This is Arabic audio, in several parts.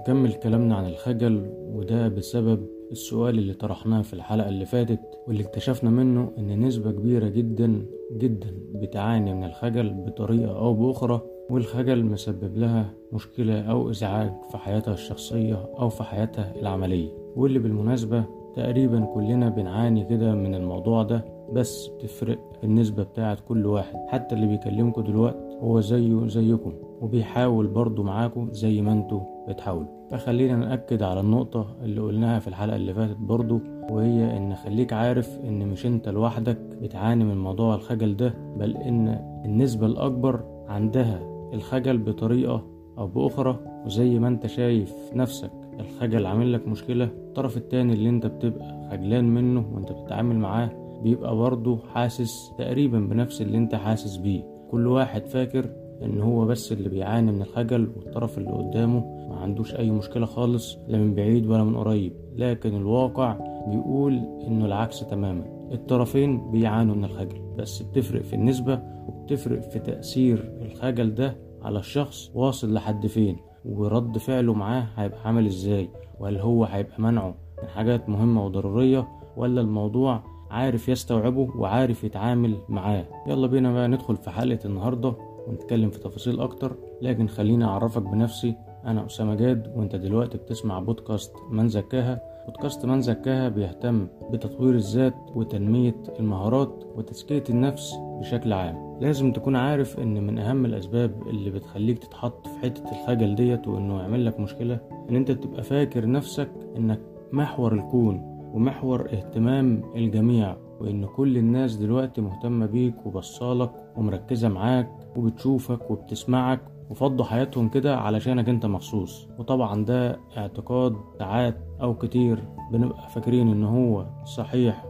بنكمل كلامنا عن الخجل وده بسبب السؤال اللي طرحناه في الحلقة اللي فاتت واللي اكتشفنا منه إن نسبة كبيرة جدا جدا بتعاني من الخجل بطريقة أو بأخرى والخجل مسبب لها مشكلة أو إزعاج في حياتها الشخصية أو في حياتها العملية. واللي بالمناسبة تقريبا كلنا بنعاني كده من الموضوع ده بس بتفرق النسبة بتاعت كل واحد. حتى اللي بيكلمكم دلوقتي هو زيه زيكم وبيحاول برضه معاكم زي ما أنتوا بتحاولوا فخلينا نأكد على النقطة اللي قلناها في الحلقة اللي فاتت برضه وهي إن خليك عارف إن مش أنت لوحدك بتعاني من موضوع الخجل ده بل إن النسبة الأكبر عندها الخجل بطريقة أو بأخرى وزي ما أنت شايف نفسك الخجل عامل لك مشكلة الطرف التاني اللي أنت بتبقى خجلان منه وأنت بتتعامل معاه بيبقى برضه حاسس تقريبا بنفس اللي أنت حاسس بيه. كل واحد فاكر إن هو بس اللي بيعاني من الخجل والطرف اللي قدامه ما عندوش أي مشكلة خالص لا من بعيد ولا من قريب. لكن الواقع بيقول إنه العكس تماما. الطرفين بيعانوا من الخجل بس بتفرق في النسبة وبتفرق في تأثير الخجل ده على الشخص واصل لحد فين ورد فعله معاه هيبقى عامل إزاي وهل هو هيبقى منعه من حاجات مهمة وضرورية ولا الموضوع عارف يستوعبه وعارف يتعامل معاه. يلا بينا بقى ندخل في حلقة النهاردة ونتكلم في تفاصيل أكتر لكن خليني أعرفك بنفسي. أنا أسامة جاد وأنت دلوقتي بتسمع بودكاست من زكاها. بودكاست من زكاها بيهتم بتطوير الذات وتنمية المهارات وتزكية النفس بشكل عام. لازم تكون عارف إن من أهم الأسباب اللي بتخليك تتحط في حتة الخجل ديت وإنه يعمل لك مشكلة إن أنت تبقى فاكر نفسك إنك محور الكون ومحور اهتمام الجميع وإن كل الناس دلوقتي مهتمة بيك وبصالك ومركزة معاك وبتشوفك وبتسمعك وفضوا حياتهم كده علشانك انت مخصوص. وطبعا ده اعتقاد ساعات أو كتير بنبقى فاكرين إن هو صحيح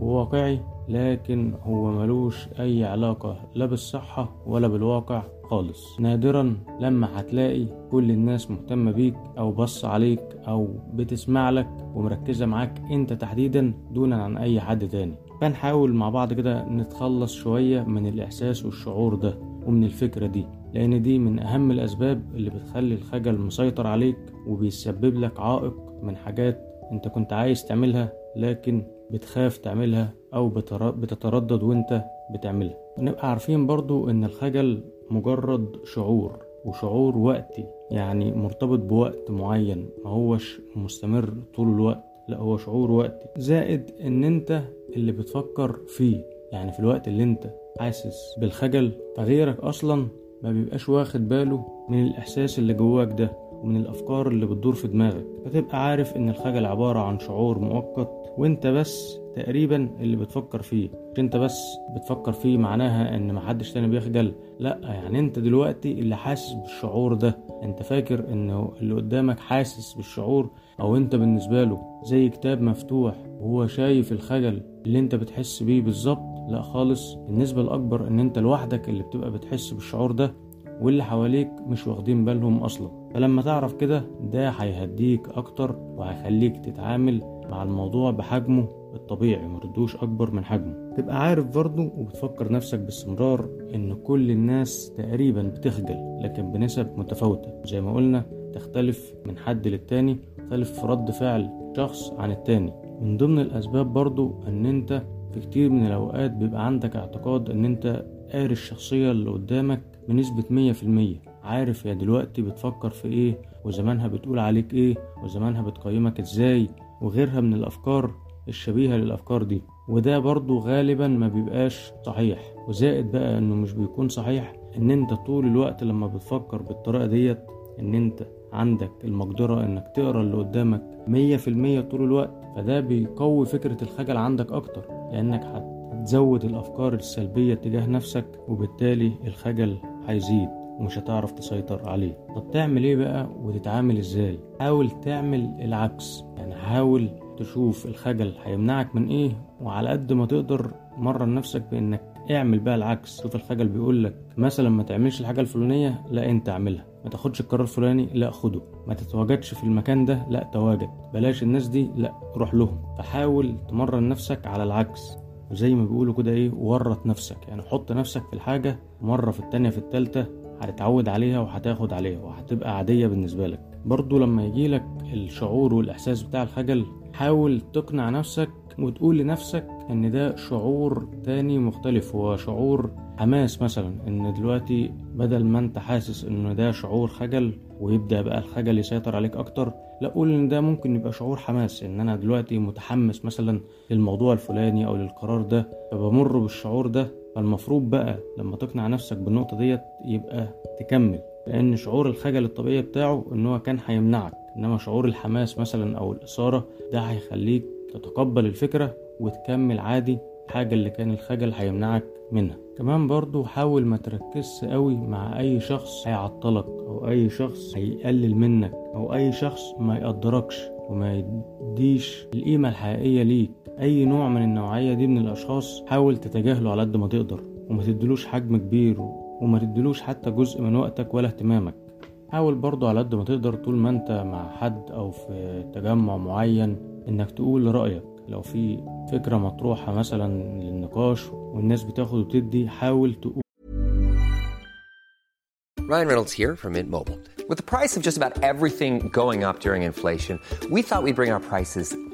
وواقعي لكن هو ملوش أي علاقة لا بالصحة ولا بالواقع خالص. نادرا لما هتلاقي كل الناس مهتمة بيك أو بص عليك أو بتسمع لك ومركزة معاك أنت تحديدا دونا عن أي حد تاني. فنحاول مع بعض كده نتخلص شوية من الإحساس والشعور ده. ومن الفكرة دي لأن دي من أهم الأسباب اللي بتخلي الخجل مسيطر عليك وبيسبب لك عائق من حاجات أنت كنت عايز تعملها لكن بتخاف تعملها أو بتتردد وأنت بتعملها. ونبقى عارفين برضو إن الخجل مجرد شعور وشعور وقتي يعني مرتبط بوقت معين ما هوش مستمر طول الوقت لا هو شعور وقتي. زائد إن أنت اللي بتفكر فيه يعني في الوقت اللي أنت حاسس بالخجل. فغيرك أصلا ما بيبقاش واخد باله من الإحساس اللي جواك ده ومن الأفكار اللي بتدور في دماغك. فتبقى عارف إن الخجل عبارة عن شعور مؤقت وإنت بس تقريبا اللي بتفكر فيه. مش إنت بس بتفكر فيه معناها إن محدش تاني بيخجل. لأ يعني إنت دلوقتي اللي حاسس بالشعور ده. إنت فاكر إنه اللي قدامك حاسس بالشعور أو إنت بالنسبة له زي كتاب مفتوح وهو شايف الخجل اللي إنت بتحس بيه بالظبط. لا خالص. النسبة الأكبر إن أنت لوحدك اللي بتبقى بتحس بالشعور ده واللي حواليك مش واخدين بالهم أصلا. فلما تعرف كده ده هيهديك أكتر وهيخليك تتعامل مع الموضوع بحجمه الطبيعي مردوش أكبر من حجمه. تبقى عارف برضه وبتفكر نفسك باستمرار إن كل الناس تقريبا بتخجل لكن بنسب متفاوتة. زي ما قلنا تختلف من حد للتاني تختلف في رد فعل شخص عن التاني. من ضمن الأسباب برضو إن أنت في كتير من الأوقات بيبقى عندك اعتقاد إن أنت قاري الشخصية اللي قدامك بنسبة مية في المية. عارف هي دلوقتي بتفكر في إيه وزمانها بتقول عليك إيه وزمانها بتقيمك إزاي وغيرها من الأفكار الشبيهة للأفكار دي. وده برضو غالبا ما بيبقاش صحيح. وزائد بقى إنه مش بيكون صحيح إن أنت طول الوقت لما بتفكر بالطريقة ديت إن أنت عندك المقدرة إنك تقرأ اللي قدامك مية في المية طول الوقت. فده بيقوي فكرة الخجل عندك أكتر. لأنك هتزود الأفكار السلبية تجاه نفسك وبالتالي الخجل هيزيد ومش هتعرف تسيطر عليه. طب تعمل إيه بقى وتتعامل إزاي؟ حاول تعمل العكس. يعني حاول تشوف الخجل هيمنعك من إيه وعلى قد ما تقدر مرن نفسك بإنك اعمل بقى العكس. شوف الخجل بيقول لك مثلا ما تعملش الحاجة الفلانية لا أنت اعملها. ما تاخدش القرار الفلاني لا خده. ما تتواجدش في المكان ده لا تواجد. بلاش الناس دي لا روح لهم. فحاول تمرن نفسك على العكس. وزي ما بيقولوا كده إيه ورط نفسك. يعني حط نفسك في الحاجة مرة في التانية في التالتة هتتعود عليها وهتاخد عليها وهتبقى عادية بالنسبة لك. برضو لما يجيلك الشعور والإحساس بتاع الخجل حاول تقنع نفسك وتقول لنفسك إن ده شعور تاني مختلف. هو شعور حماس مثلا إن دلوقتي بدل ما أنت حاسس ان ده شعور خجل ويبدأ بقى الخجل يسيطر عليك أكتر لا قول إن ده ممكن يبقى شعور حماس. إن أنا دلوقتي متحمس مثلا للموضوع الفلاني أو للقرار ده فبمر بالشعور ده. فالمفروض بقى لما تقنع نفسك بالنقطة ديت يبقى تكمل لأن شعور الخجل الطبيعي بتاعه إن هو كان هيمنعك. إنما شعور الحماس مثلا أو الإثارة ده هيخليك تتقبل الفكرة وتكمل عادي الحاجة اللي كان الخجل هيمنعك منها. كمان برضو حاول ما تركزش قوي مع أي شخص هيعطلك أو أي شخص هيقلل منك أو أي شخص ما يقدركش وما يديش القيمة الحقيقية ليك. أي نوع من النوعية دي من الأشخاص حاول تتجاهله على قد ما تقدر وما تدلوش حجم كبير وما تدلوش حتى جزء من وقتك ولا اهتمامك. حاول برضو على قد ما تقدر طول ما انت مع حد أو في تجمع معين إنك تقول رأيك لو في فكرة مطروحة مثلا للنقاش والناس بتاخد وتدي حاول تقول Ryan Reynolds here from Mint Mobile. With the price of just about everything going up during inflation, we thought we'd bring our prices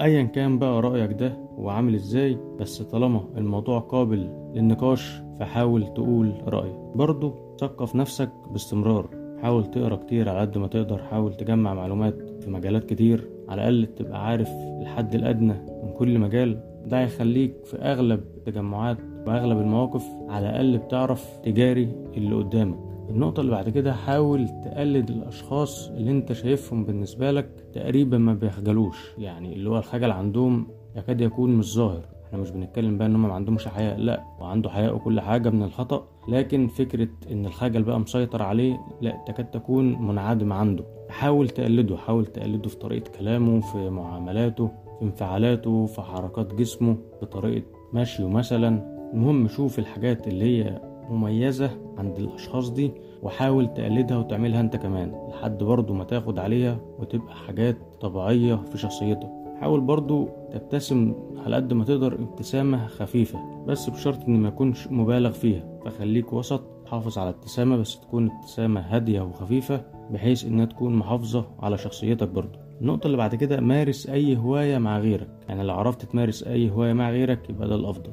أيا كان بقى رأيك ده وعامل إزاي بس طالما الموضوع قابل للنقاش فحاول تقول رأيك. برضو ثقف نفسك باستمرار. حاول تقرأ كتير على قد ما تقدر. حاول تجمع معلومات في مجالات كتير. على الأقل تبقى عارف الحد الأدنى من كل مجال. ده هيخليك في أغلب التجمعات وأغلب المواقف على الأقل بتعرف تجاري اللي قدامك. النقطة اللي بعد كده حاول تقلد الأشخاص اللي أنت شايفهم بالنسبة لك تقريبا ما بيخجلوش. يعني اللي هو الخجل عندهم يكاد يكون مش ظاهر. إحنا مش بنتكلم بقى إن هم ما عندهمش حياء لأ وعنده حياء وكل حاجة من الخطأ. لكن فكرة إن الخجل بقى مسيطر عليه لأ تكاد تكون منعدمة عنده. حاول تقلده حاول تقلده في طريقة كلامه في معاملاته في انفعالاته في حركات جسمه في طريقة مشيه مثلا. المهم شوف الحاجات اللي هي مميزة عند الأشخاص دي وحاول تقلدها وتعملها أنت كمان لحد برضو ما تاخد عليها وتبقى حاجات طبيعية في شخصيتك. حاول برضو تبتسم على قد ما تقدر ابتسامة خفيفة بس بشرط إن ما يكونش مبالغ فيها. فخليك وسط حافظ على ابتسامة بس تكون ابتسامة هادية وخفيفة بحيث إنها تكون محافظة على شخصيتك برضو. النقطة اللي بعد كده مارس أي هواية مع غيرك. يعني لو عرفت تمارس أي هواية مع غيرك يبقى ده الأفضل.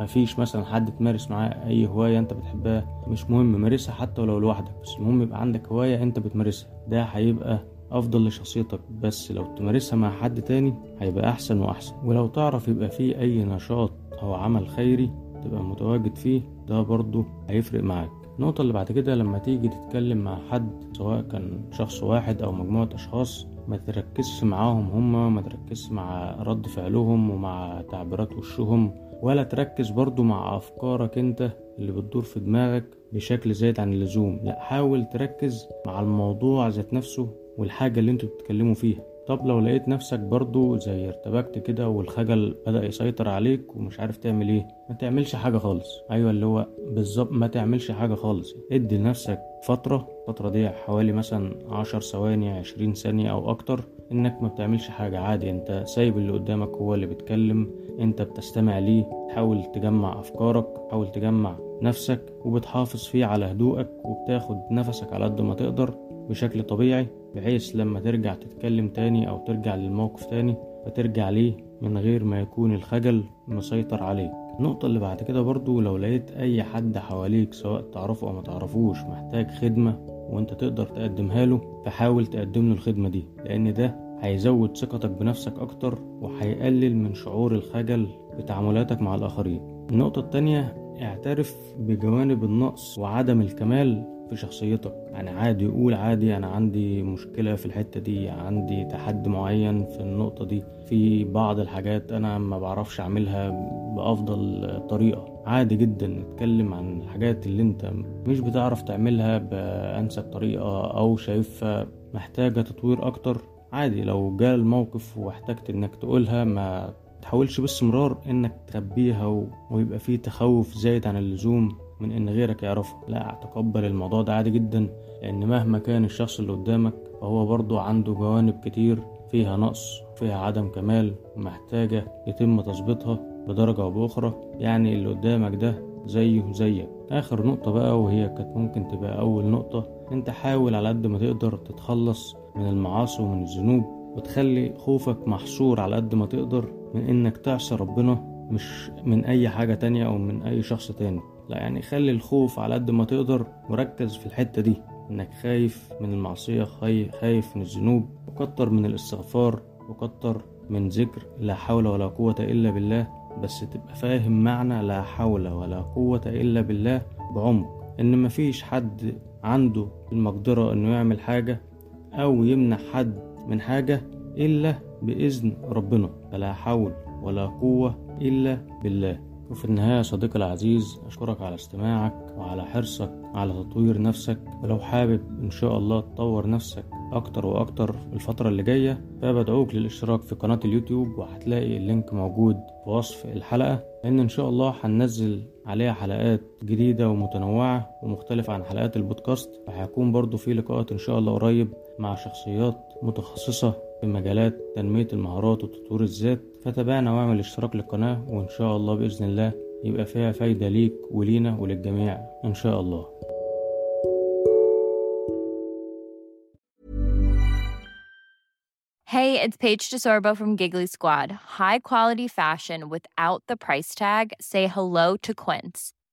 مفيش مثلا حد تمارس معاه أي هواية أنت بتحبها مش مهم مارسها حتى ولو لوحدك بس المهم يبقى عندك هواية أنت بتمارسها. ده هيبقى أفضل لشخصيتك بس لو تمارسها مع حد تاني هيبقى أحسن وأحسن. ولو تعرف يبقى فيه أي نشاط أو عمل خيري تبقى متواجد فيه ده برضه هيفرق معاك. النقطة اللي بعد كده لما تيجي تتكلم مع حد سواء كان شخص واحد أو مجموعة أشخاص ما تركزش معاهم هما ما تركزش مع رد فعلهم ومع تعبيرات وشهم. ولا تركز برضو مع أفكارك أنت اللي بتدور في دماغك بشكل زايد عن اللزوم. لا حاول تركز مع الموضوع ذات نفسه والحاجة اللي أنتوا بتتكلموا فيها. طب لو لقيت نفسك برضو زي ارتبكت كده والخجل بدأ يسيطر عليك ومش عارف تعمل إيه ما تعملش حاجة خالص. أيوه اللي هو بالظبط ما تعملش حاجة خالص. ادي لنفسك فترة الفترة دي حوالي مثلا عشر ثواني عشرين ثانية أو أكتر إنك ما بتعملش حاجة. عادي أنت سايب اللي قدامك هو اللي بيتكلم أنت بتستمع ليه. تحاول تجمع أفكارك تحاول تجمع نفسك وبتحافظ فيه على هدوءك وبتاخد نفسك على قد ما تقدر بشكل طبيعي. بحيث لما ترجع تتكلم تاني أو ترجع للموقف تاني فترجع ليه من غير ما يكون الخجل مسيطر عليك. النقطة اللي بعد كده برضو لو لقيت أي حد حواليك سواء تعرفه أو ما تعرفوش محتاج خدمة وأنت تقدر تقدمها له فحاول تقدم له الخدمة دي لأن ده هيزود ثقتك بنفسك أكتر وهيقلل من شعور الخجل في تعاملاتك مع الآخرين. النقطة التانية اعترف بجوانب النقص وعدم الكمال في شخصيتك. يعني عادي قول عادي أنا عندي مشكلة في الحتة دي عندي تحدي معين في النقطة دي. في بعض الحاجات أنا ما بعرفش أعملها بأفضل طريقة. عادي جدا نتكلم عن الحاجات اللي أنت مش بتعرف تعملها بأنسب طريقة أو شايفها محتاجة تطوير أكتر. عادي لو جاء الموقف واحتجت إنك تقولها ما تحاولش باستمرار إنك تخبيها و... ويبقى فيه تخوف زايد عن اللزوم من إن غيرك يعرفه لا تقبل الموضوع ده عادي جدا لأن مهما كان الشخص اللي قدامك فهو برضه عنده جوانب كتير فيها نقص فيها عدم كمال ومحتاجة يتم تظبيطها بدرجة أو بأخرى. يعني اللي قدامك ده زيه زيك. آخر نقطة بقى وهي كانت ممكن تبقى أول نقطة أنت حاول على قد ما تقدر تتخلص من المعاصي ومن الذنوب وتخلي خوفك محصور على قد ما تقدر من إنك تعصي ربنا مش من أي حاجة تانية أو من أي شخص تاني. لا يعني خلي الخوف على قد ما تقدر وركز في الحتة دي. إنك خايف من المعصية خايف من الذنوب وكتر من الاستغفار وكتر من ذكر لا حول ولا قوة إلا بالله. بس تبقى فاهم معنى لا حول ولا قوة إلا بالله بعمق. إن مفيش حد عنده المقدرة إنه يعمل حاجة أو يمنع حد من حاجة إلا بإذن ربنا. فلا حول ولا قوة إلا بالله. وفي النهاية صديقي العزيز أشكرك على استماعك وعلى حرصك على تطوير نفسك. ولو حابب إن شاء الله تطور نفسك أكتر وأكتر الفترة اللي جاية فبدعوك للاشتراك في قناة اليوتيوب وهتلاقي اللينك موجود في وصف الحلقة. لأن إن شاء الله هننزل عليها حلقات جديدة ومتنوعة ومختلفة عن حلقات البودكاست. وهيكون برضو في لقاءات إن شاء الله قريب مع شخصيات متخصصة في مجالات تنمية المهارات وتطوير الذات فتابعنا واعمل اشتراك للقناة وإن شاء الله بإذن الله يبقى فيها فايدة ليك ولينا وللجميع إن شاء الله Hey, it's Paige DeSorbo from Giggly Squad. High quality fashion without the price tag. Say hello to Quince.